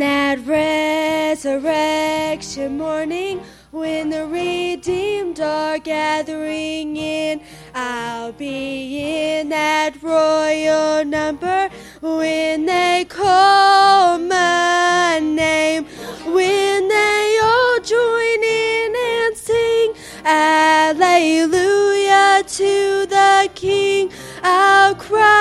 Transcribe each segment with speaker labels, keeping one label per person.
Speaker 1: that resurrection morning when the redeemed are gathering in. I'll be in that royal number when they call my name, when they all join in and sing Alleluia to the King. I'll cry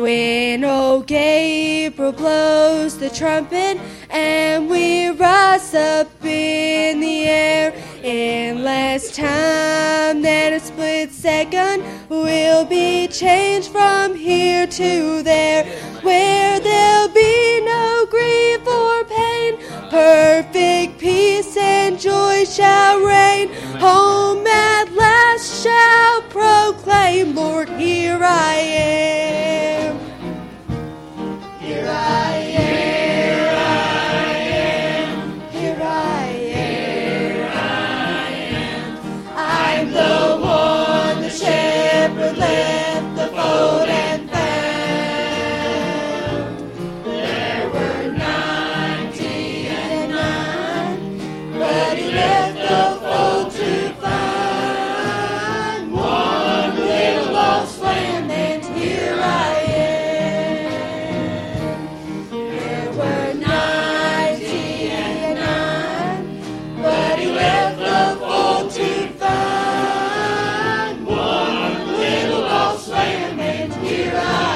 Speaker 1: when old Gabriel blows the trumpet and we rise up in the air. In less time than a split second, we'll be changed from here to there, where there'll be no grief or pain. Perfect peace and joy shall reign. Home at last shall proclaim, Lord, here I am. would Here I